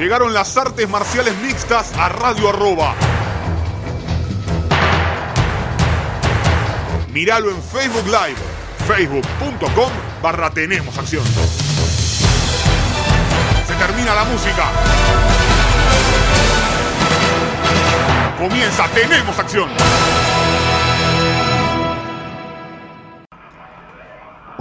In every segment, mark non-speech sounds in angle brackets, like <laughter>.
Llegaron las artes marciales mixtas a Radio Arroba. Míralo en Facebook Live, facebook.com barra Tenemos Acción. Se termina la música. Comienza Tenemos Acción.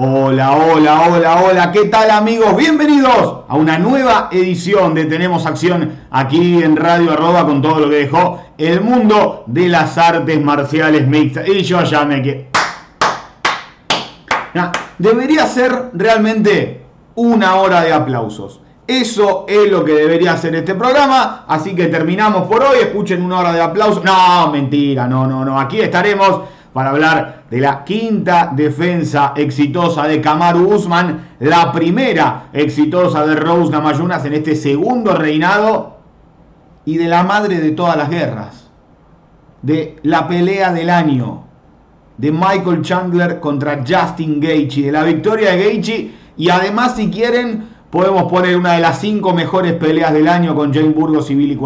Hola, hola, hola, hola, ¿qué tal amigos? Bienvenidos a una nueva edición de Tenemos Acción aquí en Radio Arroba con todo lo que dejó el mundo de las artes marciales mixtas. Y yo ya me que Debería ser realmente una hora de aplausos. Eso es lo que debería hacer este programa. Así que terminamos por hoy. Escuchen una hora de aplausos. No, mentira, no, no, no. Aquí estaremos para hablar de la quinta defensa exitosa de Kamaru Usman, la primera exitosa de Rose Namayunas en este segundo reinado y de la madre de todas las guerras, de la pelea del año, de Michael Chandler contra Justin Gaethje, de la victoria de Gaethje y además si quieren podemos poner una de las cinco mejores peleas del año con Jane Burgos y Billy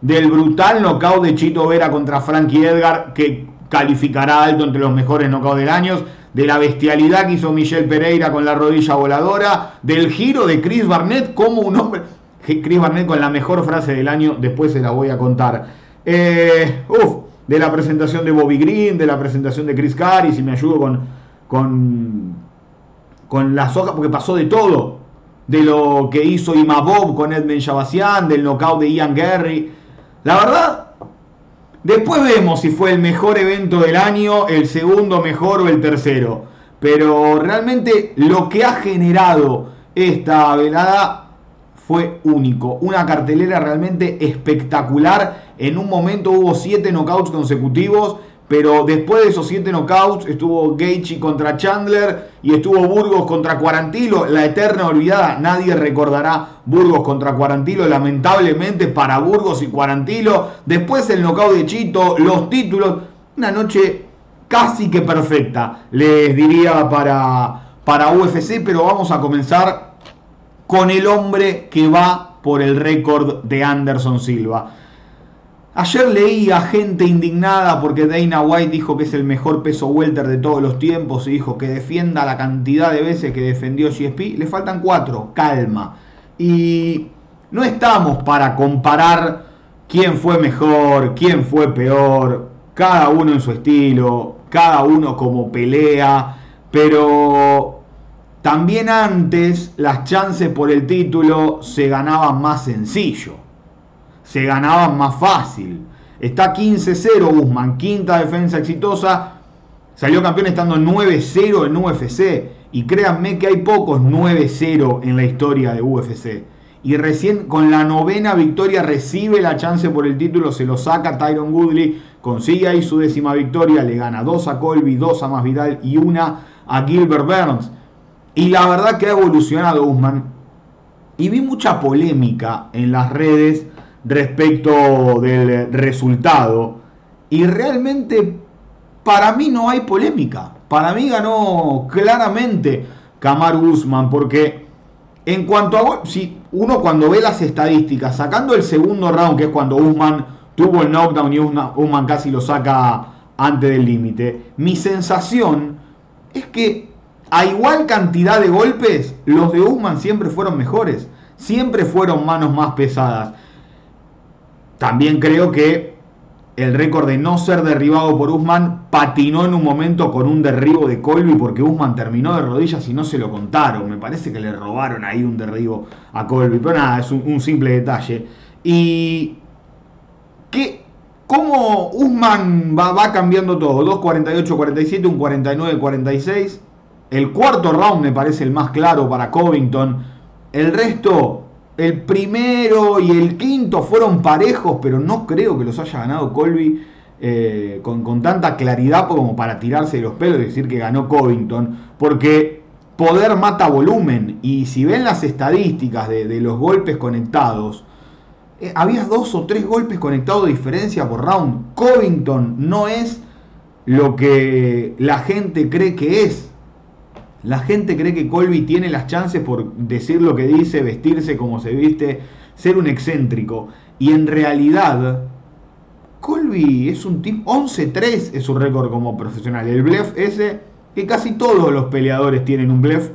del brutal knockout de Chito Vera contra Frankie Edgar que calificará alto entre los mejores knockouts del año, de la bestialidad que hizo Michelle Pereira con la rodilla voladora, del giro de Chris Barnett como un hombre... Chris Barnett con la mejor frase del año, después se la voy a contar. Eh, de la presentación de Bobby Green, de la presentación de Chris Carey, si me ayudo con, con, con las hojas, porque pasó de todo. De lo que hizo Ima Bob con Edmund Shabasian, del knockout de Ian Gary. La verdad, Después vemos si fue el mejor evento del año, el segundo mejor o el tercero. Pero realmente lo que ha generado esta velada fue único. Una cartelera realmente espectacular. En un momento hubo siete knockouts consecutivos pero después de esos siete knockouts estuvo Gaethje contra Chandler y estuvo Burgos contra Cuarantilo. La eterna olvidada, nadie recordará Burgos contra Cuarantilo, lamentablemente para Burgos y Cuarantilo. Después el knockout de Chito, los títulos. Una noche casi que perfecta, les diría para, para UFC, pero vamos a comenzar con el hombre que va por el récord de Anderson Silva. Ayer leí a gente indignada porque Dana White dijo que es el mejor peso welter de todos los tiempos y dijo que defienda la cantidad de veces que defendió GSP. Le faltan cuatro, calma. Y no estamos para comparar quién fue mejor, quién fue peor, cada uno en su estilo, cada uno como pelea, pero también antes las chances por el título se ganaban más sencillo se ganaban más fácil. Está 15-0 Guzmán, quinta defensa exitosa. Salió campeón estando 9-0 en UFC. Y créanme que hay pocos 9-0 en la historia de UFC. Y recién con la novena victoria recibe la chance por el título, se lo saca Tyron Woodley, consigue ahí su décima victoria, le gana dos a Colby, dos a Masvidal y una a Gilbert Burns. Y la verdad que ha evolucionado Guzmán. Y vi mucha polémica en las redes respecto del resultado. Y realmente para mí no hay polémica. Para mí ganó claramente Kamaru Usman porque en cuanto a si uno cuando ve las estadísticas, sacando el segundo round que es cuando Usman tuvo el knockdown y Usman casi lo saca antes del límite, mi sensación es que a igual cantidad de golpes, los de Usman siempre fueron mejores, siempre fueron manos más pesadas. También creo que el récord de no ser derribado por Usman patinó en un momento con un derribo de Colby porque Usman terminó de rodillas y no se lo contaron. Me parece que le robaron ahí un derribo a Colby. Pero nada, es un, simple detalle. Y que cómo Usman va, va cambiando todo. 2.48-47, un 49-46. El cuarto round me parece el más claro para Covington. El resto el primero y el quinto fueron parejos, pero no creo que los haya ganado Colby eh, con, tanta claridad como para tirarse de los pelos y decir que ganó Covington, porque poder mata volumen. Y si ven las estadísticas de, los golpes conectados, eh, había dos o tres golpes conectados de diferencia por round. Covington no es lo que la gente cree que es. La gente cree que Colby tiene las chances por decir lo que dice, vestirse como se viste, ser un excéntrico. Y en realidad, Colby es un tipo, 11-3 es su récord como profesional. El blef ese, que casi todos los peleadores tienen un blef,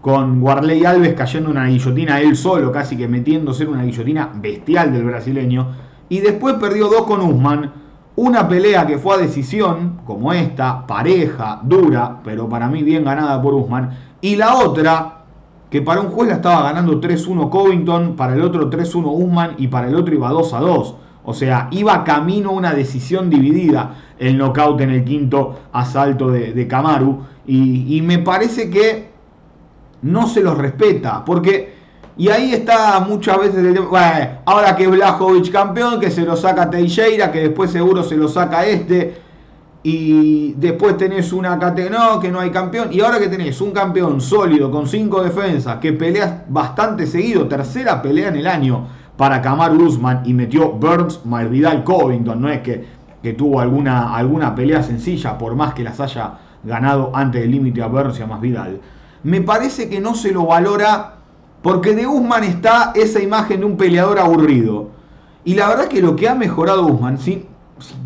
con Warley Alves cayendo una guillotina él solo, casi que metiéndose en una guillotina bestial del brasileño. Y después perdió dos con Usman. Una pelea que fue a decisión, como esta, pareja, dura, pero para mí bien ganada por Usman. Y la otra, que para un juez la estaba ganando 3-1 Covington, para el otro 3-1 Usman y para el otro iba 2-2. O sea, iba camino una decisión dividida el knockout en el quinto asalto de, de y me parece que no se los respeta. Porque, y ahí está muchas veces el bueno, ahora que Blajovic campeón, que se lo saca Teixeira, que después seguro se lo saca este. Y después tenés una categoría, que no hay campeón. Y ahora que tenés un campeón sólido, con cinco defensas, que peleas bastante seguido, tercera pelea en el año para Kamar Usman y metió Burns, Vidal, Covington. No es que, que tuvo alguna, alguna pelea sencilla, por más que las haya ganado antes del límite a Burns y a más Vidal me parece que no se lo valora porque de Guzmán está esa imagen de un peleador aburrido. Y la verdad que lo que ha mejorado Guzmán, si,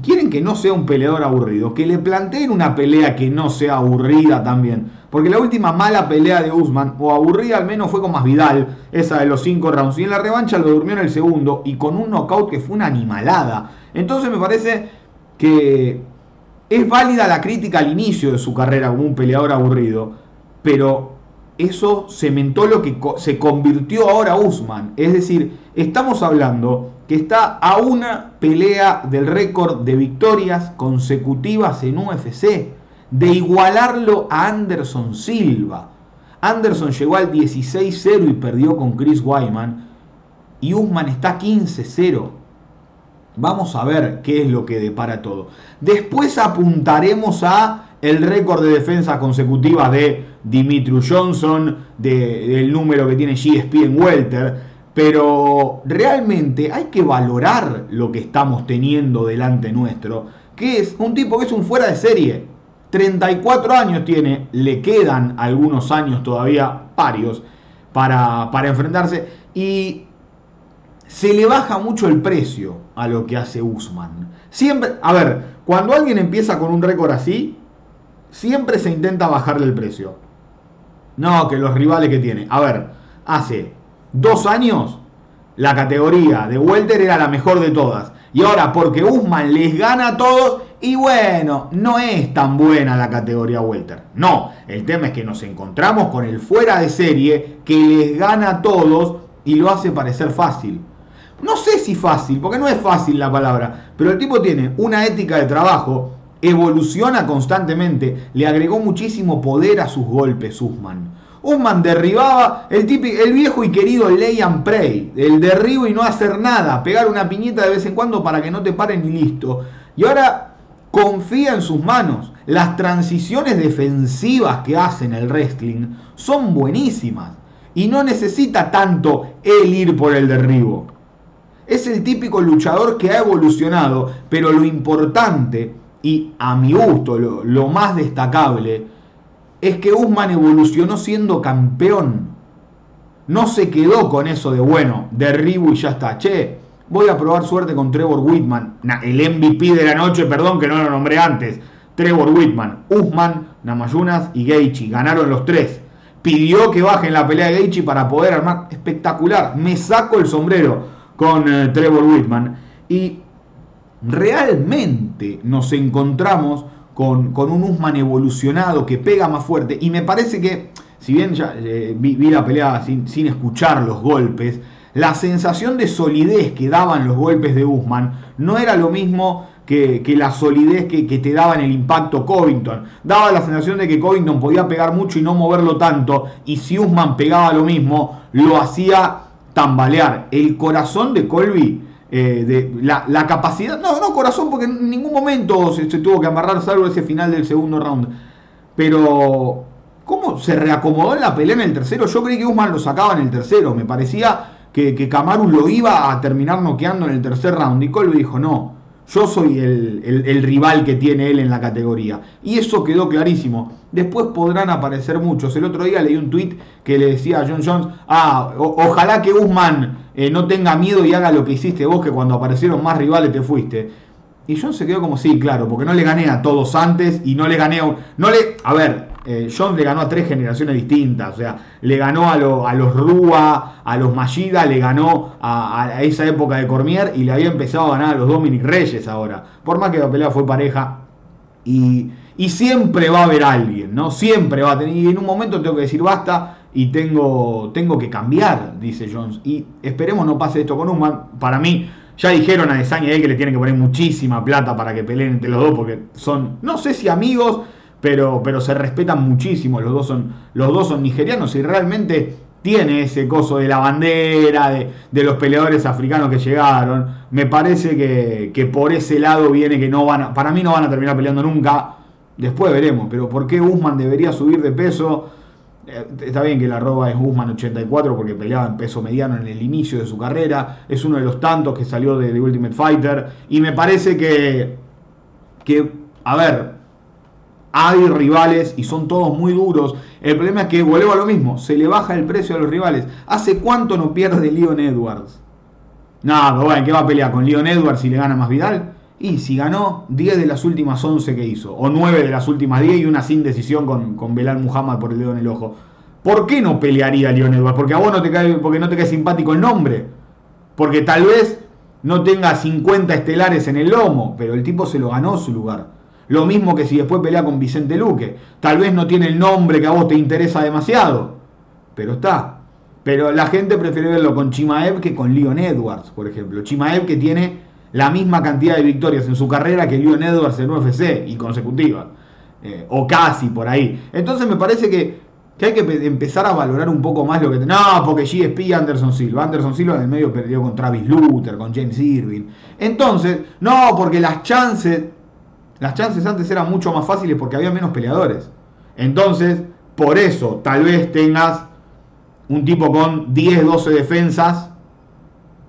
quieren que no sea un peleador aburrido, que le planteen una pelea que no sea aburrida también. Porque la última mala pelea de Guzmán, o aburrida al menos, fue con Masvidal, esa de los cinco rounds. Y en la revancha lo durmió en el segundo y con un knockout que fue una animalada. Entonces me parece que es válida la crítica al inicio de su carrera como un peleador aburrido pero eso cementó lo que se convirtió ahora Usman. Es decir, estamos hablando que está a una pelea del récord de victorias consecutivas en UFC, de igualarlo a Anderson Silva. Anderson llegó al 16-0 y perdió con Chris Wyman, y Usman está 15-0. Vamos a ver qué es lo que depara todo. Después apuntaremos a el récord de defensa consecutiva de Dimitri Johnson, del número que tiene GSP en Welter. Pero realmente hay que valorar lo que estamos teniendo delante nuestro, que es un tipo que es un fuera de serie. 34 años tiene, le quedan algunos años todavía, varios, para, para enfrentarse. Y se le baja mucho el precio a lo que hace Usman. Siempre, a ver, cuando alguien empieza con un récord así, siempre se intenta bajarle el precio. No, que los rivales que tiene. A ver, hace dos años la categoría de Welter era la mejor de todas. Y ahora, porque Usman les gana a todos, y bueno, no es tan buena la categoría Welter. No, el tema es que nos encontramos con el fuera de serie que les gana a todos y lo hace parecer fácil. No sé si fácil, porque no es fácil la palabra, pero el tipo tiene una ética de trabajo evoluciona constantemente, le agregó muchísimo poder a sus golpes Usman. Usman derribaba el, típico, el viejo y querido lay and el derribo y no hacer nada, pegar una piñita de vez en cuando para que no te paren y listo. Y ahora confía en sus manos. Las transiciones defensivas que hace en el wrestling son buenísimas y no necesita tanto el ir por el derribo. Es el típico luchador que ha evolucionado, pero lo importante y a mi gusto lo, más destacable es que Usman evolucionó siendo campeón. No se quedó con eso de bueno, derribo y ya está. Che, voy a probar suerte con Trevor Whitman, el MVP de la noche, perdón que no lo nombré antes. Trevor Whitman, Usman, Namayunas y Geichi ganaron los tres. Pidió que bajen la pelea de Geichi para poder armar espectacular. Me saco el sombrero con eh, Trevor Whitman. Y realmente nos encontramos con, un Usman evolucionado que pega más fuerte. Y me parece que, si bien ya eh, vi, la pelea sin, escuchar los golpes, la sensación de solidez que daban los golpes de Usman no era lo mismo que, la solidez que, que, te daba en el impacto Covington. Daba la sensación de que Covington podía pegar mucho y no moverlo tanto, y si Usman pegaba lo mismo, lo hacía tambalear. El corazón de Colby eh, la, capacidad, no, no corazón, porque en ningún momento se, tuvo que amarrar, salvo ese final del segundo round. Pero, ¿cómo se reacomodó en la pelea en el tercero? Yo creí que Usman lo sacaba en el tercero, me parecía que, que lo iba a terminar noqueando en el tercer round. Y Colby dijo, no, yo soy el, rival que tiene él en la categoría. Y eso quedó clarísimo. Después podrán aparecer muchos. El otro día leí un tweet que le decía a John Jones, ah, ojalá que Usman eh, no tenga miedo y haga lo que hiciste vos, que cuando aparecieron más rivales te fuiste. Y Jones se quedó como, sí, claro, porque no le gané a todos antes y no le gané a... No le, a ver, eh, Jones le ganó a tres generaciones distintas, o sea, le ganó a, a los Rúa, a los Mallida, le ganó a, esa época de Cormier y le había empezado a ganar a los Dominic Reyes ahora. Por más que la pelea fue pareja y, y siempre va a haber alguien, ¿no? Siempre va a tener... Y en un momento tengo que decir basta y tengo, tengo que cambiar, dice Jones. Y esperemos no pase esto con Usman. Para mí, ya dijeron a Desanya que le tienen que poner muchísima plata para que peleen entre los dos, porque son, no sé si amigos, pero, pero se respetan muchísimo. Los dos, son, los dos son nigerianos y realmente tiene ese coso de la bandera, de, los peleadores africanos que llegaron. Me parece que, que, por ese lado viene que no van a, para mí no van a terminar peleando nunca. Después veremos, pero ¿por qué Usman debería subir de peso? Eh, está bien que la roba es Guzmán 84 porque peleaba en peso mediano en el inicio de su carrera. Es uno de los tantos que salió de, Ultimate Fighter. Y me parece que, que, a ver, hay rivales y son todos muy duros. El problema es que vuelvo a lo mismo, se le baja el precio a los rivales. ¿Hace cuánto no pierde Leon Edwards? Nada, no, bueno, ¿qué va a pelear con Leon Edwards si le gana más Vidal? Y si ganó 10 de las últimas 11 que hizo, o 9 de las últimas 10 y una sin decisión con, con Belal Muhammad por el dedo en el ojo. ¿Por qué no pelearía Leon Edwards? Porque a vos no te cae, porque no te cae simpático el nombre. Porque tal vez no tenga 50 estelares en el lomo, pero el tipo se lo ganó su lugar. Lo mismo que si después pelea con Vicente Luque. Tal vez no tiene el nombre que a vos te interesa demasiado, pero está. Pero la gente prefiere verlo con Chimaev que con Leon Edwards, por ejemplo. Chimaev que tiene la misma cantidad de victorias en su carrera que Leon Edwards en UFC y consecutivas. Eh, o casi por ahí. Entonces me parece que, hay que empezar a valorar un poco más lo que... No, porque GSP Anderson Silva. Anderson Silva en el medio perdió con Travis Luther, con James Irving. Entonces, no, porque las chances... Las chances antes eran mucho más fáciles porque había menos peleadores. Entonces, por eso, tal vez tengas un tipo con 10, 12 defensas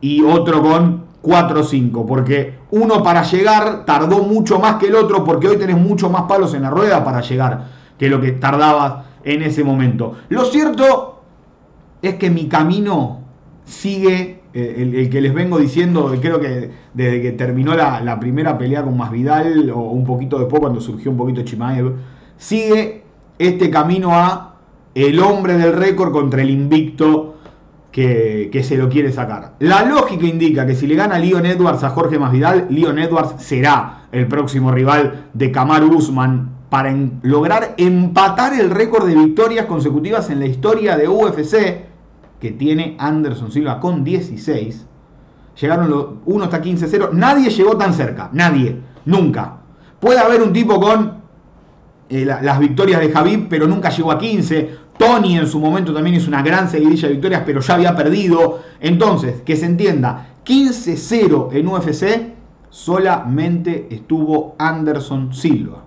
y otro con 4-5, porque uno para llegar tardó mucho más que el otro, porque hoy tenés mucho más palos en la rueda para llegar que lo que tardabas en ese momento. Lo cierto es que mi camino sigue, eh, el, que les vengo diciendo, creo que desde que terminó la, primera pelea con Masvidal, o un poquito después cuando surgió un poquito Chimaev, sigue este camino a el hombre del récord contra el invicto que, se lo quiere sacar. La lógica indica que si le gana Leon Edwards a Jorge Masvidal, Leon Edwards será el próximo rival de Kamaru Usman para lograr empatar el récord de victorias consecutivas en la historia de UFC que tiene Anderson Silva con 16. Llegaron los 1 hasta 15-0. Nadie llegó tan cerca. Nadie. Nunca. Puede haber un tipo con eh, las victorias de Javib, pero nunca llegó a 15. Tony en su momento también hizo una gran seguidilla de victorias, pero ya había perdido. Entonces, que se entienda, 15-0 en UFC, solamente estuvo Anderson Silva.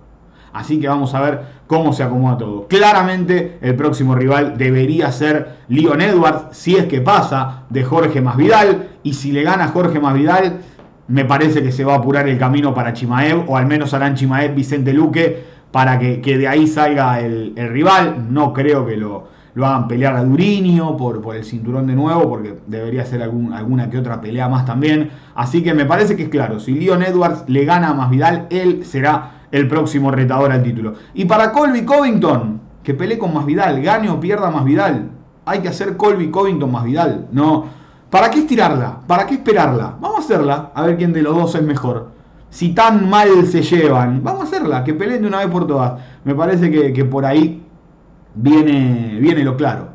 Así que vamos a ver cómo se acomoda todo. Claramente el próximo rival debería ser Leon Edwards, si es que pasa de Jorge Masvidal. Y si le gana Jorge Masvidal, me parece que se va a apurar el camino para Chimaev, o al menos harán Chimaev Vicente Luque para que, de ahí salga el, rival. No creo que lo, hagan pelear a Durinio por, por, el cinturón de nuevo, porque debería ser alguna que otra pelea más también. Así que me parece que es claro, si Leon Edwards le gana a Masvidal, él será el próximo retador al título. Y para Colby Covington, que pelee con Masvidal, gane o pierda Masvidal, hay que hacer Colby Covington Masvidal. No, ¿para qué estirarla? ¿Para qué esperarla? Vamos a hacerla, a ver quién de los dos es mejor si tan mal se llevan, vamos a hacerla, que peleen de una vez por todas. Me parece que, por ahí viene, viene lo claro.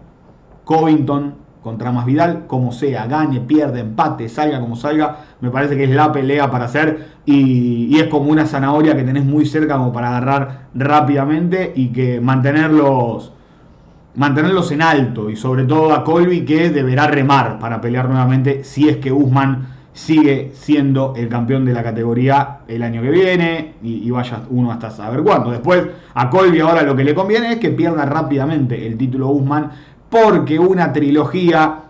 Covington contra Masvidal, como sea, gane, pierde, empate, salga como salga, me parece que es la pelea para hacer y, es como una zanahoria que tenés muy cerca como para agarrar rápidamente y que mantenerlos mantenerlos en alto y sobre todo a Colby que deberá remar para pelear nuevamente si es que Usman sigue siendo el campeón de la categoría el año que viene y, vaya uno hasta saber cuándo. Después a Colby ahora lo que le conviene es que pierda rápidamente el título Guzmán porque una trilogía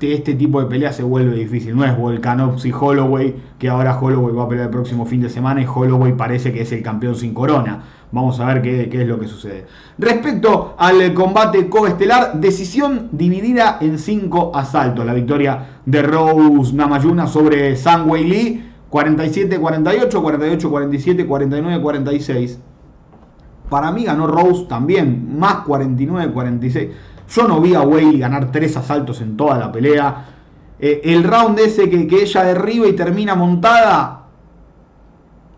este tipo de pelea se vuelve difícil. No es Volkanovski Holloway, que ahora Holloway va a pelear el próximo fin de semana y Holloway parece que es el campeón sin corona. Vamos a ver qué, es lo que sucede. Respecto al combate coestelar, decisión dividida en cinco asaltos. La victoria de Rose Namayuna sobre Sang Wei Lee, 47-48, 48-47, 49-46. Para mí ganó Rose también, más 49-46. Yo no vi a Wei ganar tres asaltos en toda la pelea. Eh, el round ese que, que ella derriba y termina montada,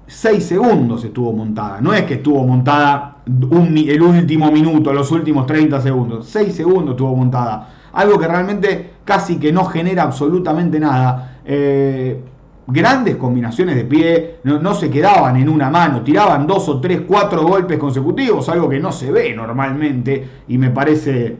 6 segundos estuvo montada. No es que estuvo montada el último minuto, los últimos 30 segundos. 6 segundos estuvo montada. Algo que realmente casi que no genera absolutamente nada. Eh, grandes combinaciones de pie, no, se quedaban en una mano, tiraban dos o tres, cuatro golpes consecutivos, algo que no se ve normalmente y me parece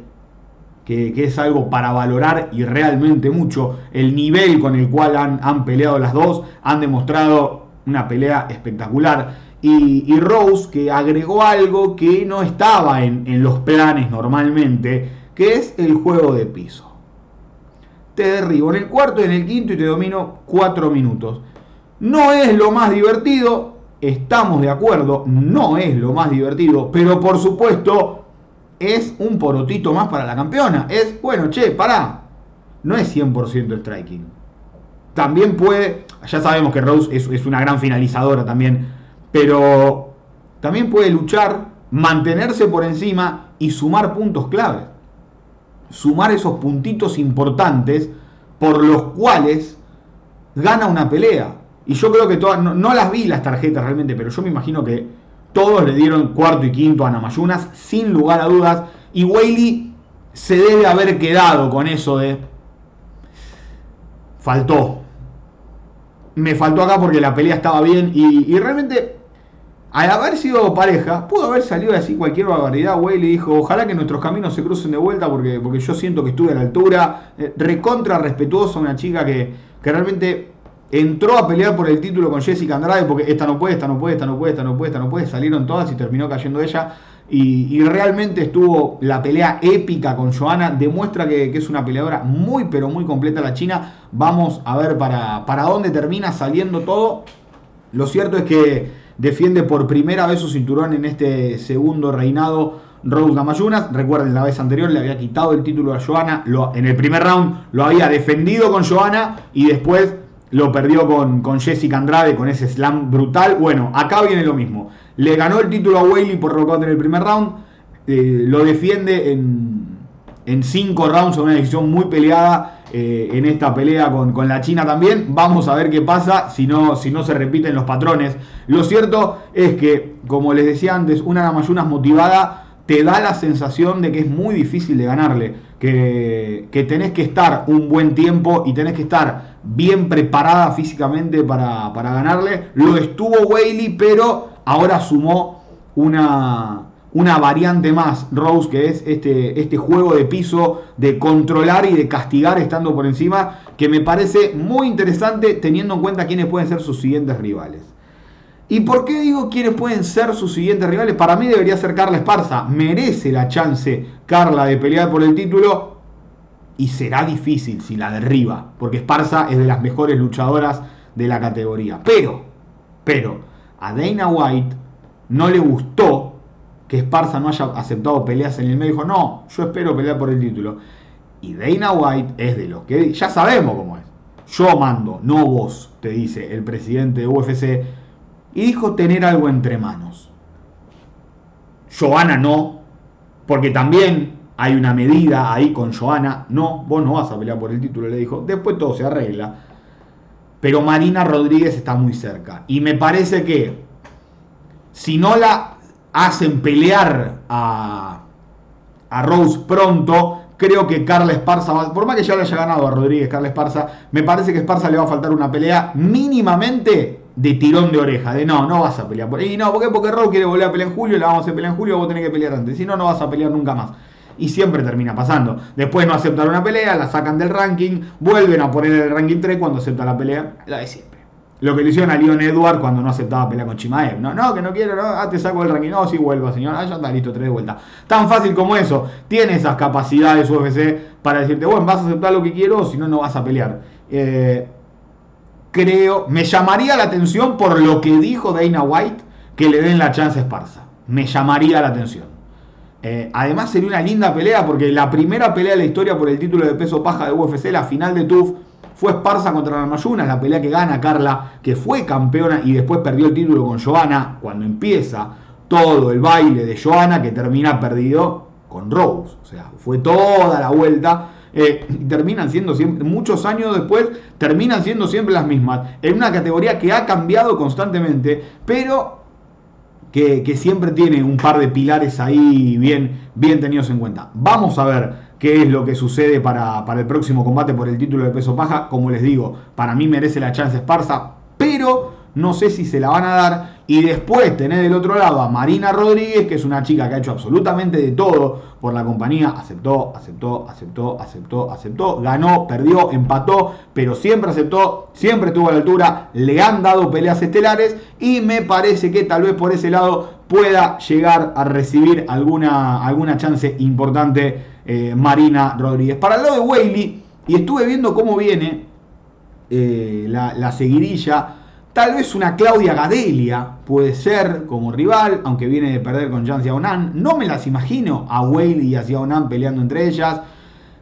que, es algo para valorar y realmente mucho. El nivel con el cual han, han peleado las dos han demostrado una pelea espectacular. Y, Rose que agregó algo que no estaba en, los planes normalmente, que es el juego de piso. Te derribo en el cuarto y en el quinto y te domino cuatro minutos. No es lo más divertido, estamos de acuerdo, no es lo más divertido, pero por supuesto es un porotito más para la campeona. Es, bueno, che, pará, no es 100% striking también puede, ya sabemos que Rose es, una gran finalizadora también, pero también puede luchar, mantenerse por encima y sumar puntos claves. Sumar esos puntitos importantes por los cuales gana una pelea. Y yo creo que todas, no, las vi las tarjetas realmente, pero yo me imagino que todos le dieron cuarto y quinto a Namayunas, sin lugar a dudas. Y Whaley se debe haber quedado con eso de. Faltó, me faltó acá porque la pelea estaba bien y, realmente al haber sido pareja, pudo haber salido así cualquier barbaridad. Le dijo, ojalá que nuestros caminos se crucen de vuelta porque, porque yo siento que estuve a la altura. Eh, recontra respetuosa, una chica que, que realmente entró a pelear por el título con Jessica Andrade porque esta no puede, esta no puede, esta no puede, esta no puede, esta no puede. Salieron todas y terminó cayendo ella. Y, realmente estuvo la pelea épica con Joana. Demuestra que, es una peleadora muy, pero muy completa la China. Vamos a ver para, para dónde termina saliendo todo. Lo cierto es que defiende por primera vez su cinturón en este segundo reinado Rose Damayunas. Recuerden, la vez anterior le había quitado el título a Joana. en el primer round lo había defendido con Joana y después lo perdió con, con Jessica Andrade con ese slam brutal. Bueno, acá viene lo mismo. Le ganó el título a Whaley por knockout en el primer round. Eh, lo defiende en, en cinco rounds, una decisión muy peleada eh, en esta pelea con, la China también. Vamos a ver qué pasa si no, si no se repiten los patrones. Lo cierto es que, como les decía antes, una Namayunas motivada te da la sensación de que es muy difícil de ganarle. Que, que tenés que estar un buen tiempo y tenés que estar bien preparada físicamente para, para ganarle. Lo estuvo Whaley, pero ahora sumó una, una variante más, Rose, que es este, este juego de piso, de controlar y de castigar estando por encima, que me parece muy interesante teniendo en cuenta quiénes pueden ser sus siguientes rivales. ¿Y por qué digo quiénes pueden ser sus siguientes rivales? Para mí debería ser Carla Esparza. Merece la chance Carla de pelear por el título y será difícil si la derriba, porque Esparza es de las mejores luchadoras de la categoría. Pero, pero, a Dana White no le gustó que Esparza no haya aceptado peleas en el medio. Dijo, no, yo espero pelear por el título. Y Dana White es de los que ya sabemos cómo es. Yo mando, no vos, te dice el presidente de UFC. Y dijo tener algo entre manos. Joana no, porque también hay una medida ahí con Joana. No, vos no vas a pelear por el título, le dijo. Después todo se arregla. Pero Marina Rodríguez está muy cerca. Y me parece que si no la hacen pelear a, a Rose pronto, creo que Carla Esparza, por más que ya le haya ganado a Rodríguez Carla Esparza, me parece que Esparza le va a faltar una pelea mínimamente de tirón de oreja, de no, no vas a pelear por Y no, ¿por qué? Porque Rose quiere volver a pelear en julio, la vamos a pelear en julio, vos tenés que pelear antes, si no, no vas a pelear nunca más y siempre termina pasando. Después no aceptan una pelea, la sacan del ranking, vuelven a poner el ranking 3 cuando acepta la pelea, la de siempre. Lo que le hicieron a Leon Edward cuando no aceptaba pelear con Chimaev. No, no, que no quiero, no, ah, te saco del ranking. No, sí vuelvo, señor. Ah, ya está listo, tres de vuelta. Tan fácil como eso. Tiene esas capacidades UFC para decirte, bueno, vas a aceptar lo que quiero, si no, no vas a pelear. Eh, creo, me llamaría la atención por lo que dijo Dana White, que le den la chance a Esparza. Me llamaría la atención. Eh, además sería una linda pelea porque la primera pelea de la historia por el título de peso paja de UFC, la final de TUF, fue Esparza contra Ramayunas, la pelea que gana Carla, que fue campeona y después perdió el título con Joana, cuando empieza todo el baile de Joana, que termina perdido con Rose. O sea, fue toda la vuelta. Eh, terminan siendo siempre, muchos años después, terminan siendo siempre las mismas. En una categoría que ha cambiado constantemente, pero que, siempre tiene un par de pilares ahí bien, bien tenidos en cuenta. Vamos a ver qué es lo que sucede para, el próximo combate por el título de peso paja. Como les digo, para mí merece la chance Esparza, pero no sé si se la van a dar. Y después tener del otro lado a Marina Rodríguez, que es una chica que ha hecho absolutamente de todo por la compañía. Aceptó, aceptó, aceptó, aceptó, aceptó. Ganó, perdió, empató, pero siempre aceptó, siempre estuvo a la altura. Le han dado peleas estelares y me parece que tal vez por ese lado pueda llegar a recibir alguna, alguna chance importante eh, Marina Rodríguez. Para el lado de Whaley, y estuve viendo cómo viene eh, la, seguidilla, tal vez una Claudia Gadelia puede ser como rival, aunque viene de perder con Jan Xiaonan. No me las imagino a Whaley y a Xiaonan peleando entre ellas.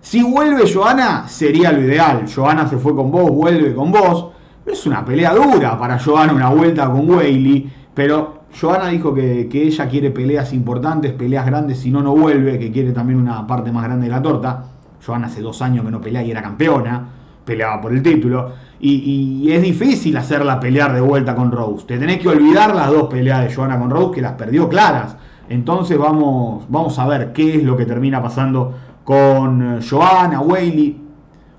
Si vuelve Joana, sería lo ideal. Joana se fue con vos, vuelve con vos. Es una pelea dura para Joana una vuelta con Whaley, pero Joana dijo que, ella quiere peleas importantes, peleas grandes, si no, no vuelve, que quiere también una parte más grande de la torta. Joana hace dos años que no pelea y era campeona, peleaba por el título. Y, es difícil hacerla pelear de vuelta con Rose. Te tenés que olvidar las dos peleas de Joana con Rose, que las perdió claras. Entonces vamos, vamos a ver qué es lo que termina pasando con Joana, Whaley.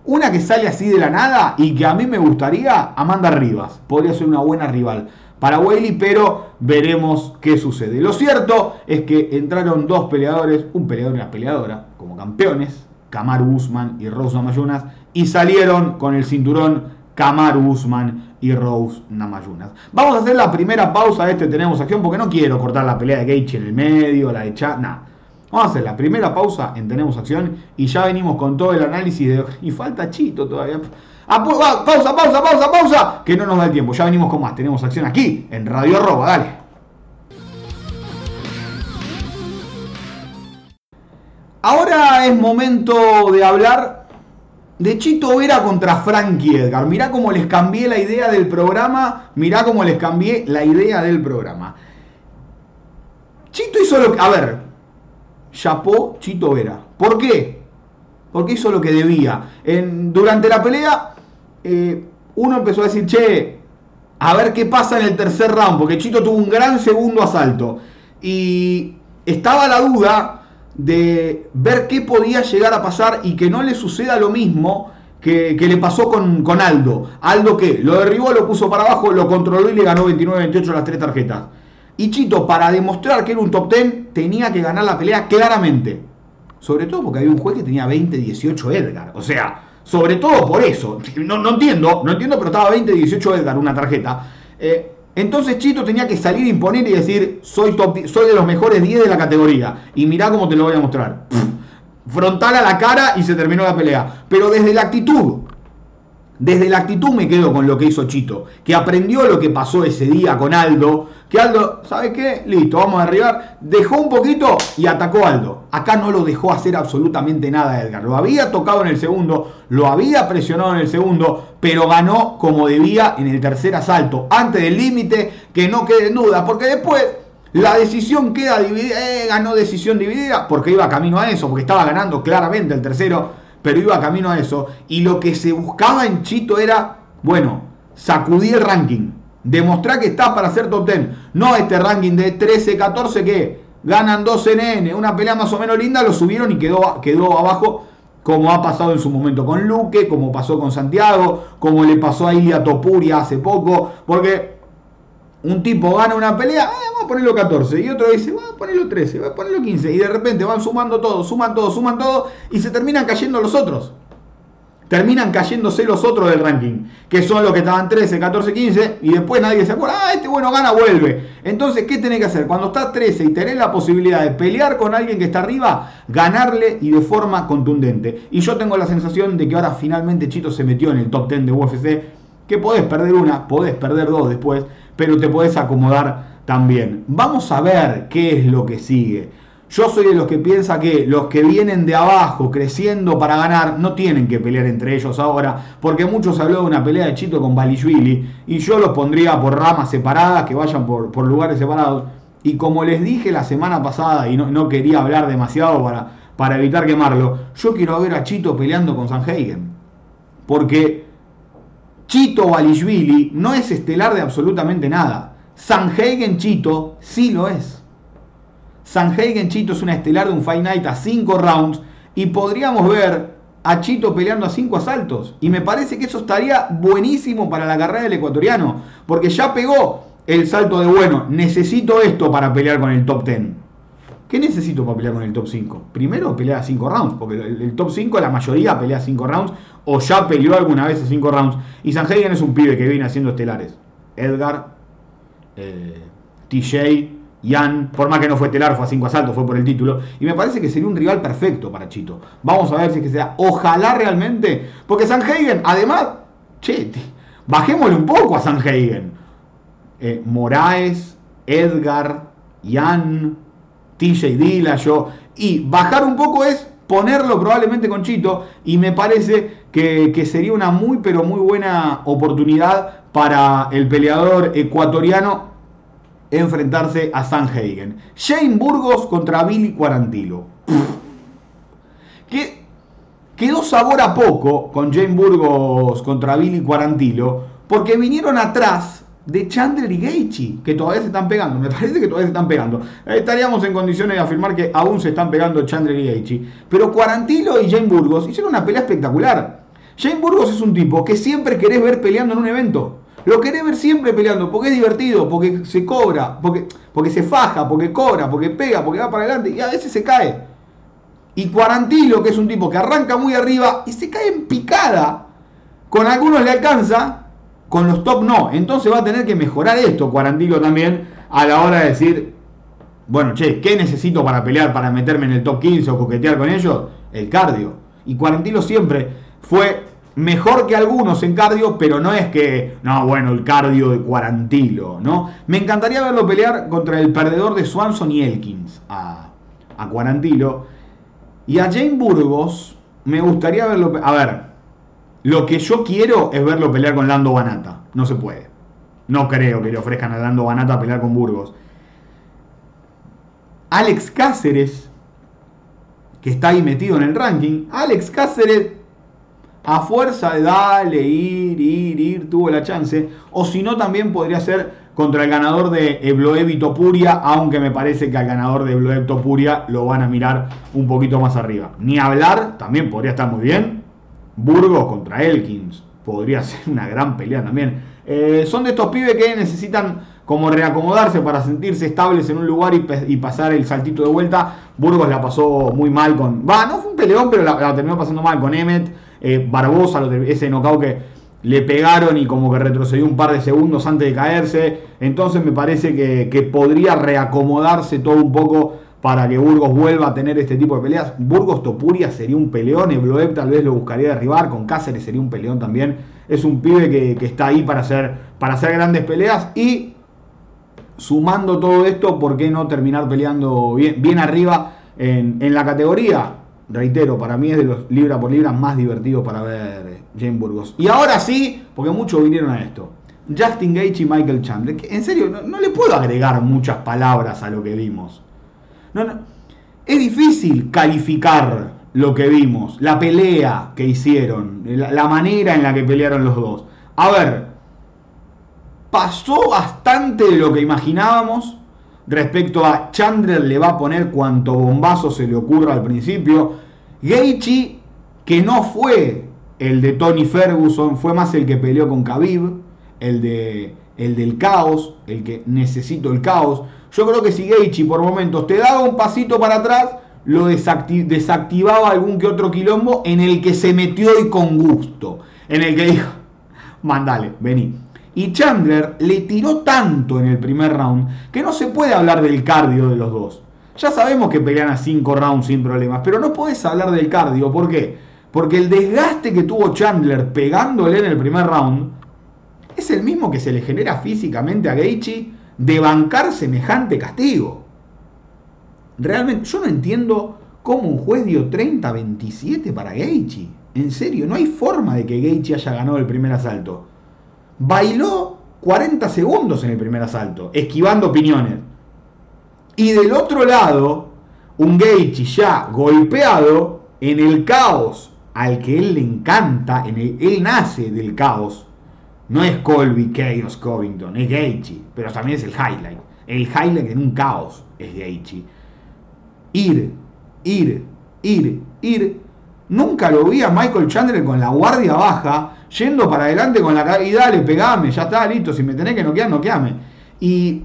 Una que sale así de la nada y que a mí me gustaría, Amanda Rivas. Podría ser una buena rival para Whaley, pero veremos qué sucede. Lo cierto es que entraron dos peleadores, un peleador y una peleadora, como campeones, Kamaru Usman y Rose Namayunas, y salieron con el cinturón Kamaru Usman y Rose Namayunas. Vamos a hacer la primera pausa de este Tenemos Acción, porque no quiero cortar la pelea de Gage en el medio, la de Chad, nada. Vamos a hacer la primera pausa en Tenemos Acción y ya venimos con todo el análisis de... Y falta Chito todavía. Ah, pausa, pausa, pausa, pausa, que no nos da el tiempo. Ya venimos con más. Tenemos acción aquí en Radio Arroba. Dale. Ahora es momento de hablar de Chito Vera contra Frankie Edgar. Mirá cómo les cambié la idea del programa. Mirá cómo les cambié la idea del programa. Chito hizo lo que... A ver. Chapó Chito Vera. ¿Por qué? Porque hizo lo que debía. En, durante la pelea eh, uno empezó a decir, che, a ver qué pasa en el tercer round, porque Chito tuvo un gran segundo asalto. Y estaba la duda de ver qué podía llegar a pasar y que no le suceda lo mismo que, le pasó con, con, Aldo. Aldo que lo derribó, lo puso para abajo, lo controló y le ganó 29-28 las tres tarjetas. Y Chito, para demostrar que era un top 10, tenía que ganar la pelea claramente. Sobre todo porque había un juez que tenía 20-18 Edgar. O sea, sobre todo por eso. No, no entiendo, no entiendo, pero estaba 20-18 Edgar, una tarjeta. Eh, entonces Chito tenía que salir imponer y decir, soy, soy de los mejores 10 de la categoría. Y mirá cómo te lo voy a mostrar. frontal a la cara y se terminó la pelea. Pero desde la actitud, desde la actitud me quedo con lo que hizo Chito, que aprendió lo que pasó ese día con Aldo, que Aldo, ¿sabe qué? Listo, vamos a derribar, dejó un poquito y atacó Aldo. Acá no lo dejó hacer absolutamente nada Edgar, lo había tocado en el segundo, lo había presionado en el segundo, pero ganó como debía en el tercer asalto, antes del límite, que no quede en duda, porque después la decisión queda dividida, eh, ganó decisión dividida, porque iba camino a eso, porque estaba ganando claramente el tercero pero iba camino a eso. Y lo que se buscaba en Chito era, bueno, sacudir el ranking, demostrar que está para ser top 10. No este ranking de 13, 14 que ganan 2 NN, una pelea más o menos linda, lo subieron y quedó, quedó abajo como ha pasado en su momento con Luque, como pasó con Santiago, como le pasó ahí a Topuria hace poco, porque un tipo gana una pelea, ah, vamos a ponerlo 14, y otro dice, vamos a ponerlo 13, vamos a ponerlo 15, y de repente van sumando todo, suman todo, suman todo, y se terminan cayendo los otros. terminan cayéndose los otros del ranking, que son los que estaban 13, 14, 15, y después nadie se acuerda, ah, este bueno gana, vuelve. Entonces, ¿qué tenés que hacer? Cuando estás 13 y tenés la posibilidad de pelear con alguien que está arriba, ganarle y de forma contundente. Y yo tengo la sensación de que ahora finalmente Chito se metió en el top 10 de UFC, que podés perder una, podés perder dos después, pero te podés acomodar también. Vamos a ver qué es lo que sigue. Yo soy de los que piensa que los que vienen de abajo creciendo para ganar no tienen que pelear entre ellos ahora, porque muchos habló de una pelea de Chito con Balishvili y yo los pondría por ramas separadas, que vayan por, lugares separados. Y como les dije la semana pasada y no, quería hablar demasiado para, para evitar quemarlo, yo quiero ver a Chito peleando con Sanhagen. Porque Chito Balishvili no es estelar de absolutamente nada. Sanhagen Chito sí lo es. Sanhagen Chito es una estelar de un Fight Night a 5 rounds y podríamos ver a Chito peleando a 5 asaltos. Y me parece que eso estaría buenísimo para la carrera del ecuatoriano, porque ya pegó el salto de bueno, necesito esto para pelear con el top 10. ¿Qué necesito para pelear con el top 5? Primero pelea a 5 rounds, porque el, top 5 la mayoría pelea a 5 rounds o ya peleó alguna vez a 5 rounds. Y Sanhagen es un pibe que viene haciendo estelares. Edgar, eh, TJ, Jan, por más que no fue estelar, fue a 5 asaltos, fue por el título. Y me parece que sería un rival perfecto para Chito. Vamos a ver si es que sea. Ojalá realmente. Porque Sanhagen, además, che, bajémosle un poco a Sanhagen. Eh, Moraes, Edgar, Jan, TJ yo Y bajar un poco es ponerlo probablemente con Chito. Y me parece que, que sería una muy, pero muy buena oportunidad para el peleador ecuatoriano enfrentarse a Sanhagen. Shane Burgos contra Billy Quarantilo. Que quedó sabor a poco con Jane Burgos contra Billy Quarantilo porque vinieron atrás de Chandler y Gaethje, que todavía se están pegando. Me parece que todavía se están pegando. Estaríamos en condiciones de afirmar que aún se están pegando Chandler y Gaethje. Pero Quarantilo y Jane Burgos hicieron una pelea espectacular. Jane Burgos es un tipo que siempre querés ver peleando en un evento. Lo querés ver siempre peleando, porque es divertido, porque se cobra, porque, porque se faja, porque cobra, porque pega, porque va para adelante y a veces se cae. Y Cuarantilo, que es un tipo que arranca muy arriba y se cae en picada. Con algunos le alcanza, con los top no. Entonces va a tener que mejorar esto Cuarantilo también a la hora de decir, bueno, che, ¿qué necesito para pelear, para meterme en el top 15 o coquetear con ellos? El cardio. Y Cuarantilo siempre fue mejor que algunos en cardio, pero no es que, no, bueno, el cardio de Cuarantilo, ¿no? Me encantaría verlo pelear contra el perdedor de Swanson y Elkins, a, a Cuarantilo. Y a Jane Burgos, me gustaría verlo. A ver, lo que yo quiero es verlo pelear con Lando Banata. No se puede. No creo que le ofrezcan a Lando Banata pelear con Burgos. Alex Cáceres, que está ahí metido en el ranking. Alex Cáceres a fuerza de darle, ir, ir, ir, tuvo la chance. O si no, también podría ser contra el ganador de Ebloev Topuria, aunque me parece que al ganador de Ebloev Topuria lo van a mirar un poquito más arriba. Ni hablar, también podría estar muy bien. Burgos contra Elkins, podría <laughs> ser una gran pelea también. Eh, son de estos pibes que necesitan como reacomodarse para sentirse estables en un lugar y, pasar el saltito de vuelta. Burgos la pasó muy mal con... Va, no fue un peleón, pero la, terminó pasando mal con Emmet. Eh, Barbosa, ese knockout que le pegaron y como que retrocedió un par de segundos antes de caerse. Entonces me parece que, podría reacomodarse todo un poco para que Burgos vuelva a tener este tipo de peleas. Burgos Topuria sería un peleón, Ebloev tal vez lo buscaría derribar, con Cáceres sería un peleón también. Es un pibe que, está ahí para hacer, para hacer grandes peleas y sumando todo esto, ¿por qué no terminar peleando bien, bien arriba en, en la categoría? reitero, para mí es de los libra por libra más divertidos para ver Jane Burgos. Y ahora sí, porque muchos vinieron a esto. Justin Gage y Michael Chandler. en serio, no, le puedo agregar muchas palabras a lo que vimos. No, no. Es difícil calificar lo que vimos, la pelea que hicieron, la, manera en la que pelearon los dos. A ver, pasó bastante de lo que imaginábamos respecto a Chandler le va a poner cuanto bombazo se le ocurra al principio. Gaethje, que no fue el de Tony Ferguson, fue más el que peleó con Khabib, el, de, el del caos, el que necesito el caos. Yo creo que si Gaethje por momentos te da un pasito para atrás, lo desactivaba algún que otro quilombo en el que se metió y con gusto. En el que dijo, mandale, vení. Y Chandler le tiró tanto en el primer round que no se puede hablar del cardio de los dos. Ya sabemos que pelean a 5 rounds sin problemas, pero no puedes hablar del cardio. ¿Por qué? Porque el desgaste que tuvo Chandler pegándole en el primer round es el mismo que se le genera físicamente a Gaethje de bancar semejante castigo. Realmente, yo no entiendo cómo un juez dio 30-27 para Gaethje. En serio, no hay forma de que Gaethje haya ganado el primer asalto. Bailó 40 segundos en el primer asalto, esquivando opiniones. Y del otro lado, un Gaethje ya golpeado en el caos al que él le encanta, en él nace del caos. No es Colby, Chaos, Covington, es Gaethje, pero también es el highlight. El highlight en un caos es Gaethje. Ir, ir, ir, ir. Nunca lo vi a Michael Chandler con la guardia baja, yendo para adelante con la cara y dale, pegame, ya está, listo, si me tenés que noquear, noqueame. Y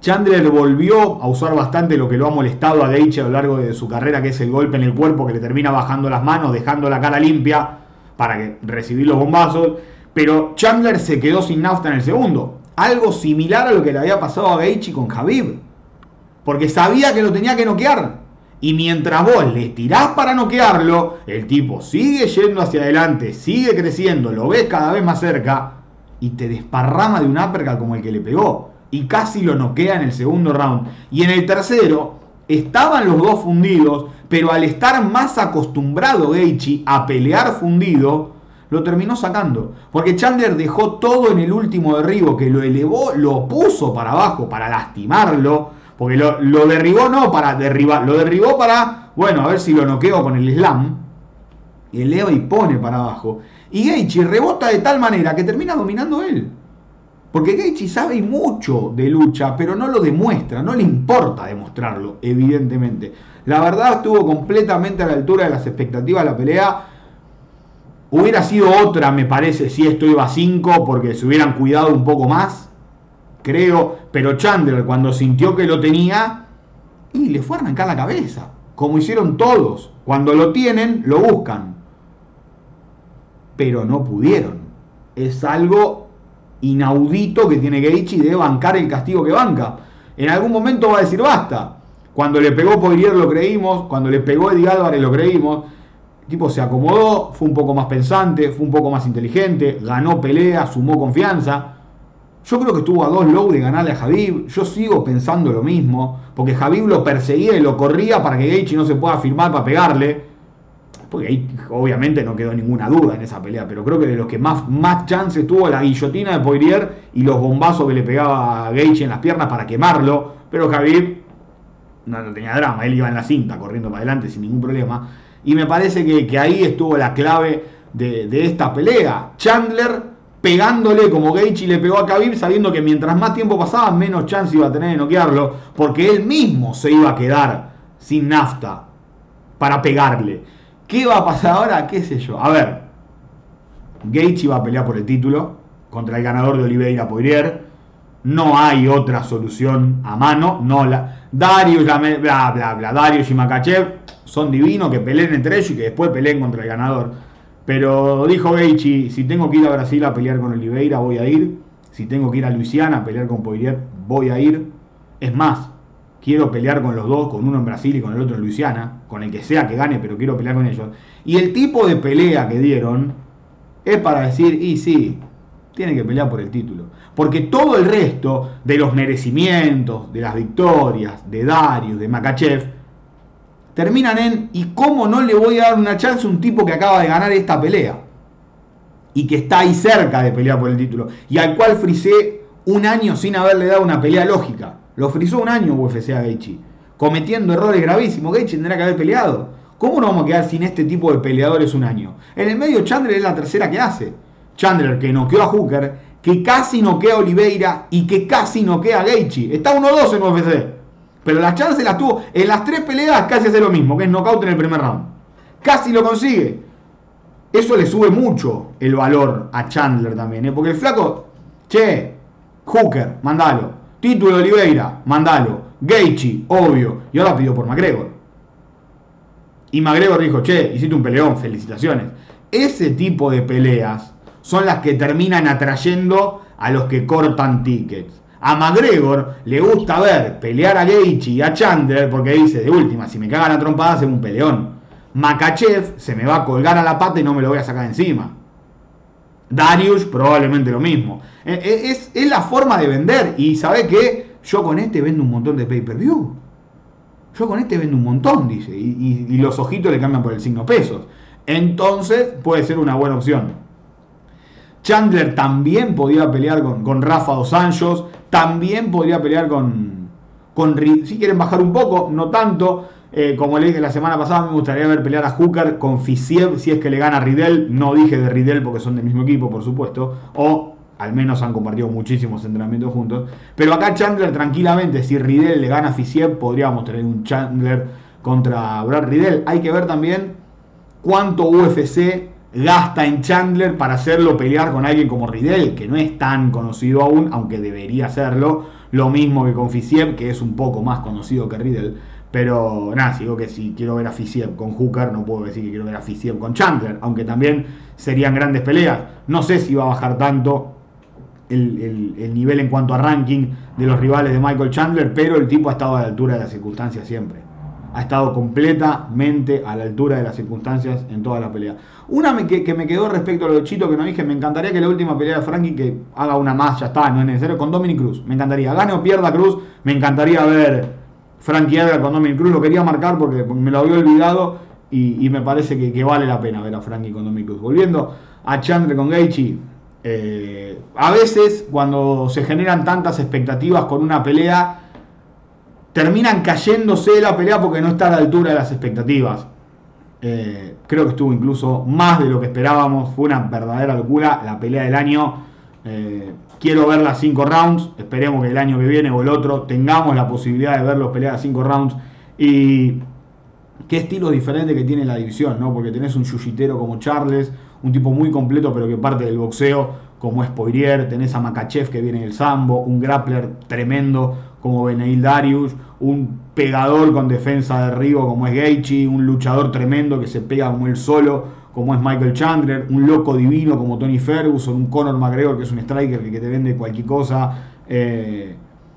Chandler volvió a usar bastante lo que lo ha molestado a Gaethje a lo largo de su carrera, que es el golpe en el cuerpo que le termina bajando las manos, dejando la cara limpia para que recibir los bombazos. Pero Chandler se quedó sin nafta en el segundo. Algo similar a lo que le había pasado a Gaethje con Khabib. Porque sabía que lo tenía que noquear. Y mientras vos le tirás para noquearlo, el tipo sigue yendo hacia adelante, sigue creciendo, lo ves cada vez más cerca y te desparrama de un uppercut como el que le pegó y casi lo noquea en el segundo round. Y en el tercero estaban los dos fundidos, pero al estar más acostumbrado Gaethje a pelear fundido, lo terminó sacando. Porque Chandler dejó todo en el último derribo, que lo elevó, lo puso para abajo para lastimarlo. Porque lo, derribó no para derribar, lo derribó para, bueno, a ver si lo noqueo con el slam. Eleva y pone para abajo. Y Gaethje rebota de tal manera que termina dominando él. Porque Gaethje sabe mucho de lucha, pero no lo demuestra, no le importa demostrarlo, evidentemente. La verdad estuvo completamente a la altura de las expectativas de la pelea. Hubiera sido otra, me parece, si esto iba a 5, porque se hubieran cuidado un poco más, creo. Pero Chandler, cuando sintió que lo tenía, y le fue a arrancar la cabeza, como hicieron todos. Cuando lo tienen, lo buscan. Pero no pudieron. Es algo inaudito que tiene Gaethje de bancar el castigo que banca. En algún momento va a decir basta. Cuando le pegó Poirier lo creímos, cuando le pegó Eddie Álvarez lo creímos. Tipo se acomodó, fue un poco más pensante, fue un poco más inteligente, ganó pelea, sumó confianza. Yo creo que estuvo a dos low de ganarle a Javib. Yo sigo pensando lo mismo, porque Javib lo perseguía y lo corría para que Gaethje no se pueda firmar para pegarle porque ahí obviamente no quedó ninguna duda en esa pelea, pero creo que de los que más, más chances tuvo la guillotina de Poirier y los bombazos que le pegaba a Gage en las piernas para quemarlo, pero Javier no, tenía drama, él iba en la cinta corriendo para adelante sin ningún problema, y me parece que, ahí estuvo la clave de, esta pelea. Chandler pegándole como Gaethje le pegó a Khabib sabiendo que mientras más tiempo pasaba menos chance iba a tener de noquearlo porque él mismo se iba a quedar sin nafta para pegarle. ¿Qué va a pasar ahora? ¿Qué sé yo? A ver, Gaethje va a pelear por el título contra el ganador de Oliveira Poirier. No hay otra solución a mano. No la, Darius, bla, bla, bla. Darius y Makachev son divinos, que peleen entre ellos y que después peleen contra el ganador. Pero dijo Gaethje, si tengo que ir a Brasil a pelear con Oliveira, voy a ir. Si tengo que ir a Luisiana a pelear con Poirier, voy a ir. Es más, quiero pelear con los dos, con uno en Brasil y con el otro en Luisiana, con el que sea que gane, pero quiero pelear con ellos. Y el tipo de pelea que dieron es para decir, y sí, tiene que pelear por el título. Porque todo el resto de los merecimientos, de las victorias, de Darius, de Makachev, terminan en, ¿y cómo no le voy a dar una chance a un tipo que acaba de ganar esta pelea? Y que está ahí cerca de pelear por el título. Y al cual frisé un año sin haberle dado una pelea lógica. Lo frizó un año UFC a Gaethje, cometiendo errores gravísimos. Gaethje tendrá que haber peleado. ¿Cómo no vamos a quedar sin este tipo de peleadores un año? En el medio Chandler es la tercera que hace. Chandler que noqueó a Hooker, que casi noquea a Oliveira y que casi noquea a Gaethje. Está 1-2 en UFC. Pero las chances las tuvo. En las tres peleas casi hace lo mismo, que es knockout en el primer round. Casi lo consigue. Eso le sube mucho el valor a Chandler también. ¿eh? Porque el flaco, che, Hooker, mandalo. Título de Oliveira, mandalo. Gaethje, obvio. Y ahora pidió por McGregor. Y McGregor dijo, che, hiciste un peleón, felicitaciones. Ese tipo de peleas son las que terminan atrayendo a los que cortan tickets. A McGregor le gusta ver pelear a Gaethje y a Chandler porque dice, de última, si me cagan a trompadas es un peleón. Makachev se me va a colgar a la pata y no me lo voy a sacar encima. Darius probablemente lo mismo. Eh, eh, es, es la forma de vender y ¿sabe qué? Yo con este vendo un montón de pay-per-view. Yo con este vendo un montón, dice. Y, los ojitos le cambian por el signo pesos. Entonces puede ser una buena opción. Chandler también podía pelear con, con Rafa Dos Anjos. También podría pelear con, con. Si quieren bajar un poco, no tanto. Eh, como le dije la semana pasada, me gustaría ver pelear a Hooker con Fisiev si es que le gana a Riddell. No dije de Riddell porque son del mismo equipo, por supuesto. O al menos han compartido muchísimos entrenamientos juntos. Pero acá Chandler tranquilamente, si Riddell le gana a Fisiev, podríamos tener un Chandler contra Brad Riddell. Hay que ver también cuánto UFC gasta en Chandler para hacerlo pelear con alguien como Riddell, que no es tan conocido aún, aunque debería serlo. Lo mismo que con Fisiev, que es un poco más conocido que Riddell. Pero nada, digo que si quiero ver a Fisiev con Hooker, no puedo decir que quiero ver a Fisiev con Chandler, aunque también serían grandes peleas. No sé si va a bajar tanto el, nivel en cuanto a ranking de los rivales de Michael Chandler, pero el tipo ha estado a la altura de las circunstancias siempre. Ha estado completamente a la altura de las circunstancias en toda la pelea. Una que, que me quedó respecto a lo de Chito que no dije, me encantaría que la última pelea de Frankie que haga una más, ya está, no es necesario, con Dominic Cruz. Me encantaría, gane o pierda Cruz, me encantaría ver Frankie Edgar con Dominic Cruz. Lo quería marcar porque me lo había olvidado y, me parece que, vale la pena ver a Frankie con Dominic Cruz. Volviendo a Chandler con Gaethje, eh, a veces cuando se generan tantas expectativas con una pelea, terminan cayéndose la pelea porque no está a la altura de las expectativas. Eh, creo que estuvo incluso más de lo que esperábamos, fue una verdadera locura la pelea del año. Eh, quiero ver las 5 rounds, esperemos que el año que viene o el otro tengamos la posibilidad de ver los peleas de 5 rounds. Y qué estilo diferente que tiene la división, ¿no? Porque tenés un yujitero como Charles, un tipo muy completo pero que parte del boxeo como es Poirier, tenés a Makachev que viene del sambo, un grappler tremendo como Beneil Darius, un pegador con defensa de Rigo como es Gaethje, un luchador tremendo que se pega como él solo como es Michael Chandler, un loco divino como Tony Ferguson, un Conor McGregor que es un striker que, te vende cualquier cosa. Eh,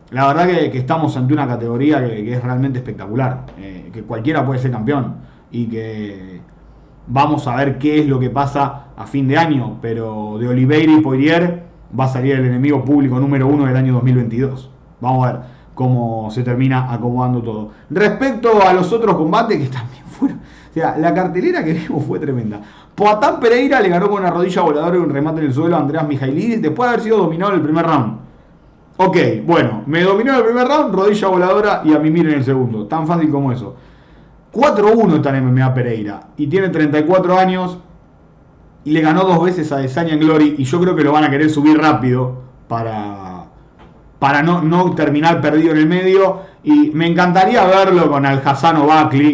la verdad que, estamos ante una categoría que, es realmente espectacular, eh, que cualquiera puede ser campeón y que Vamos a ver qué es lo que pasa a fin de año, pero de Oliveira y Poirier va a salir el enemigo público número uno del año 2022. Vamos a ver cómo se termina acomodando todo. Respecto a los otros combates que <laughs> también fueron, o sea, la cartelera que vimos fue tremenda. Poatán Pereira le ganó con una rodilla voladora y un remate en el suelo a Andreas Mijailidis después de haber sido dominado en el primer round. Ok, bueno, me dominó en el primer round, rodilla voladora y a mimir en el segundo. Tan fácil como eso. 4-1 está en MMA Pereira y tiene 34 años y le ganó dos veces a Desanya Glory y yo creo que lo van a querer subir rápido para, para no, no terminar perdido en el medio y me encantaría verlo con Al Hassan o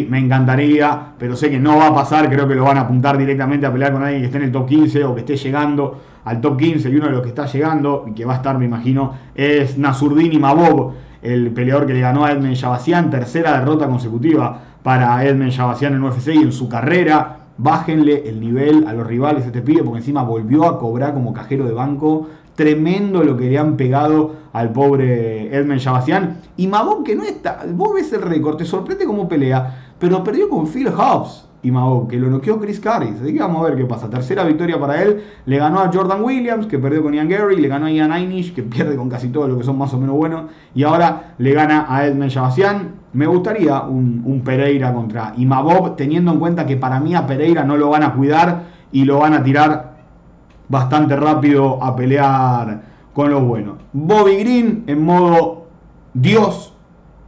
me encantaría, pero sé que no va a pasar, creo que lo van a apuntar directamente a pelear con alguien que esté en el top 15 o que esté llegando al top 15 y uno de los que está llegando y que va a estar me imagino es Nasurdini Mabov, el peleador que le ganó a Edmund Shabasian, tercera derrota consecutiva para Edmund Shabasian en UFC y en su carrera. Bájenle el nivel a los rivales este pibe porque encima volvió a cobrar como cajero de banco. Tremendo lo que le han pegado al pobre Edmund Shabasian. Y Mabón que no está, vos ves el récord, te sorprende cómo pelea, pero perdió con Phil Hobbs y Mabón, que lo noqueó Chris Carris. Así que vamos a ver qué pasa. Tercera victoria para él. Le ganó a Jordan Williams, que perdió con Ian Gary. Le ganó a Ian Einish, que pierde con casi todo lo que son más o menos buenos. Y ahora le gana a Edmund Shabasian. Me gustaría un, Pereira contra Imabob, teniendo en cuenta que para mí a Pereira no lo van a cuidar y lo van a tirar bastante rápido a pelear con los buenos. Bobby Green en modo Dios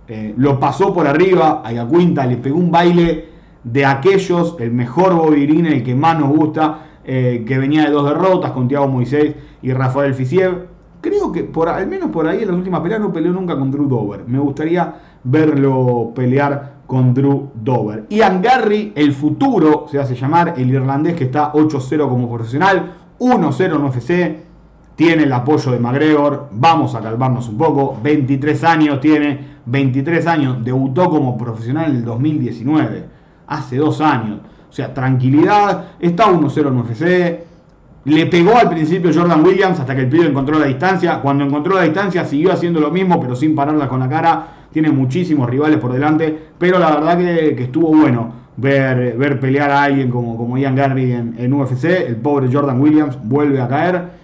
eh, lo pasó por arriba a Yacuinta, le pegó un baile de aquellos, el mejor Bobby Green, el que más nos gusta, eh, que venía de dos derrotas con Thiago Moisés y Rafael Fisiev. Creo que por, al menos por ahí en las últimas peleas no peleó nunca con Drew Dover. Me gustaría verlo pelear con Drew Dover. Ian Garry, el futuro, se hace llamar, el irlandés que está 8-0 como profesional, 1-0 en UFC, tiene el apoyo de McGregor, vamos a calmarnos un poco, 23 años tiene, 23 años, debutó como profesional en el 2019. hace dos años. O sea, tranquilidad, está 1-0 en UFC. Le pegó al principio Jordan Williams hasta que el pibe encontró la distancia. Cuando encontró la distancia siguió haciendo lo mismo, pero sin pararla con la cara. Tiene muchísimos rivales por delante, pero la verdad que, estuvo bueno ver, ver pelear a alguien como, como Ian Gary en, UFC. El pobre Jordan Williams vuelve a caer.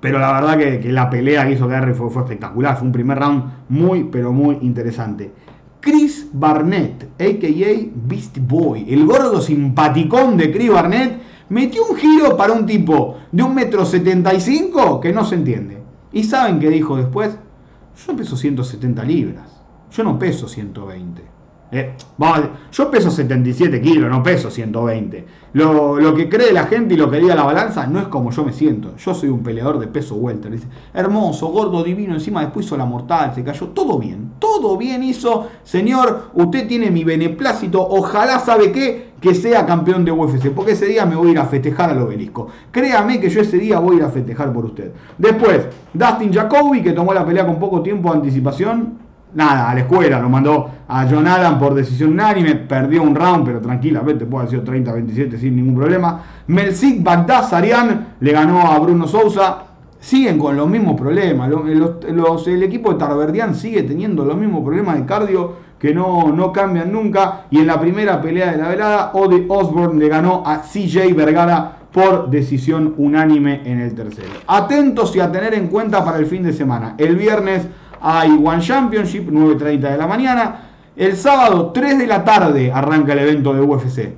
Pero la verdad que, la pelea que hizo Gary fue, fue espectacular. Fue un primer round muy, pero muy interesante. Chris Barnett, a.k.a. Beast Boy, el gordo simpaticón de Chris Barnett, metió un giro para un tipo de un metro setenta y cinco que no se entiende. ¿Y saben qué dijo después? Yo peso 170 libras, yo no peso 120. Eh, yo peso 77 kilos, no peso 120. Lo, lo, que cree la gente y lo que diga la balanza no es como yo me siento. Yo soy un peleador de peso welter. Dice, hermoso, gordo, divino, encima después hizo la mortal, se cayó. Todo bien, todo bien hizo. Señor, usted tiene mi beneplácito. Ojalá sabe qué, que sea campeón de UFC. Porque ese día me voy a ir a festejar al obelisco. Créame que yo ese día voy a ir a festejar por usted. Después, Dustin Jacoby, que tomó la pelea con poco tiempo de anticipación nada, a la escuela, lo mandó a John Adam por decisión unánime, perdió un round, pero tranquilamente puede haber sido 30-27 sin ningún problema. Melzik Bagdad Sarian le ganó a Bruno Sousa. Siguen con los mismos problemas. el equipo de Tarverdian sigue teniendo los mismos problemas de cardio que no, no cambian nunca. Y en la primera pelea de la velada, Ode Osborne le ganó a CJ Vergara por decisión unánime en el tercero. Atentos y a tener en cuenta para el fin de semana. El viernes hay One Championship, 9.30 de la mañana. El sábado, 3 de la tarde, arranca el evento de UFC.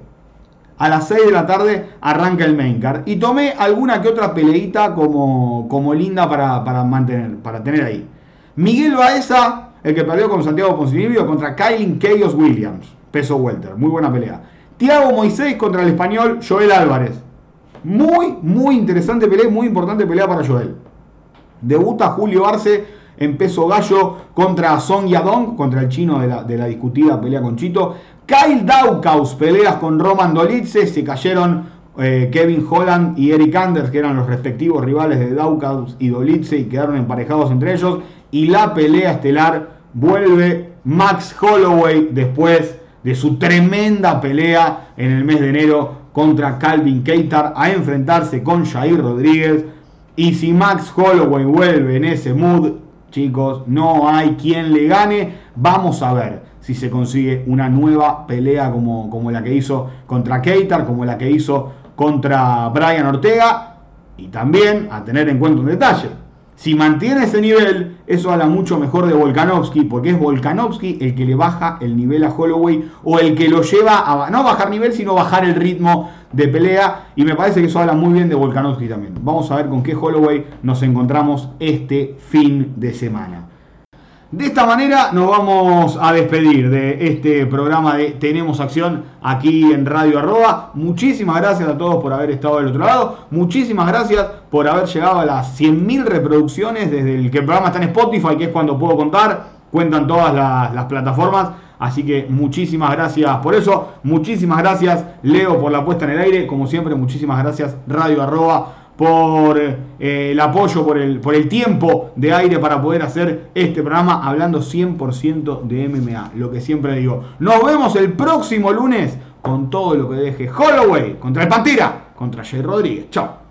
A las 6 de la tarde arranca el main card. Y tomé alguna que otra peleita como, como linda para, para, mantener, para tener ahí. Miguel Baeza, el que perdió con Santiago Ponzinibbio contra Kylie Chaos Williams, peso welter, muy buena pelea. Tiago Moisés contra el español Joel Álvarez. Muy, muy interesante pelea, muy importante pelea para Joel. Debuta Julio Arce en peso gallo contra Song Yadong, contra el chino de la, discutida pelea con Chito. Kyle Daukaus, peleas con Roman Dolitze, se cayeron eh, Kevin Holland y Eric Anders, que eran los respectivos rivales de Daukaus y Dolitze, y quedaron emparejados entre ellos. Y la pelea estelar vuelve Max Holloway después de su tremenda pelea en el mes de enero contra Calvin Keitar a enfrentarse con Jair Rodríguez. Y si Max Holloway vuelve en ese mood, Chicos, no hay quien le gane. Vamos a ver si se consigue una nueva pelea como, como la que hizo contra Keitar, como la que hizo contra Brian Ortega. Y también a tener en cuenta un detalle. Si mantiene ese nivel, eso habla mucho mejor de Volkanovski, porque es Volkanovski el que le baja el nivel a Holloway o el que lo lleva a no bajar nivel, sino bajar el ritmo de pelea. Y me parece que eso habla muy bien de Volkanovski también. Vamos a ver con qué Holloway nos encontramos este fin de semana. De esta manera nos vamos a despedir de este programa de Tenemos Acción aquí en Radio Arroba. Muchísimas gracias a todos por haber estado del otro lado. Muchísimas gracias por haber llegado a las 100.000 reproducciones desde el que el programa está en Spotify, que es cuando puedo contar. Cuentan todas las, plataformas. Así que muchísimas gracias por eso. Muchísimas gracias Leo por la puesta en el aire. Como siempre, muchísimas gracias Radio Arroba por eh, el apoyo, por el, por el tiempo de aire para poder hacer este programa hablando 100% de MMA. Lo que siempre digo. Nos vemos el próximo lunes con todo lo que deje Holloway contra el Pantera, contra Jay Rodríguez. Chao.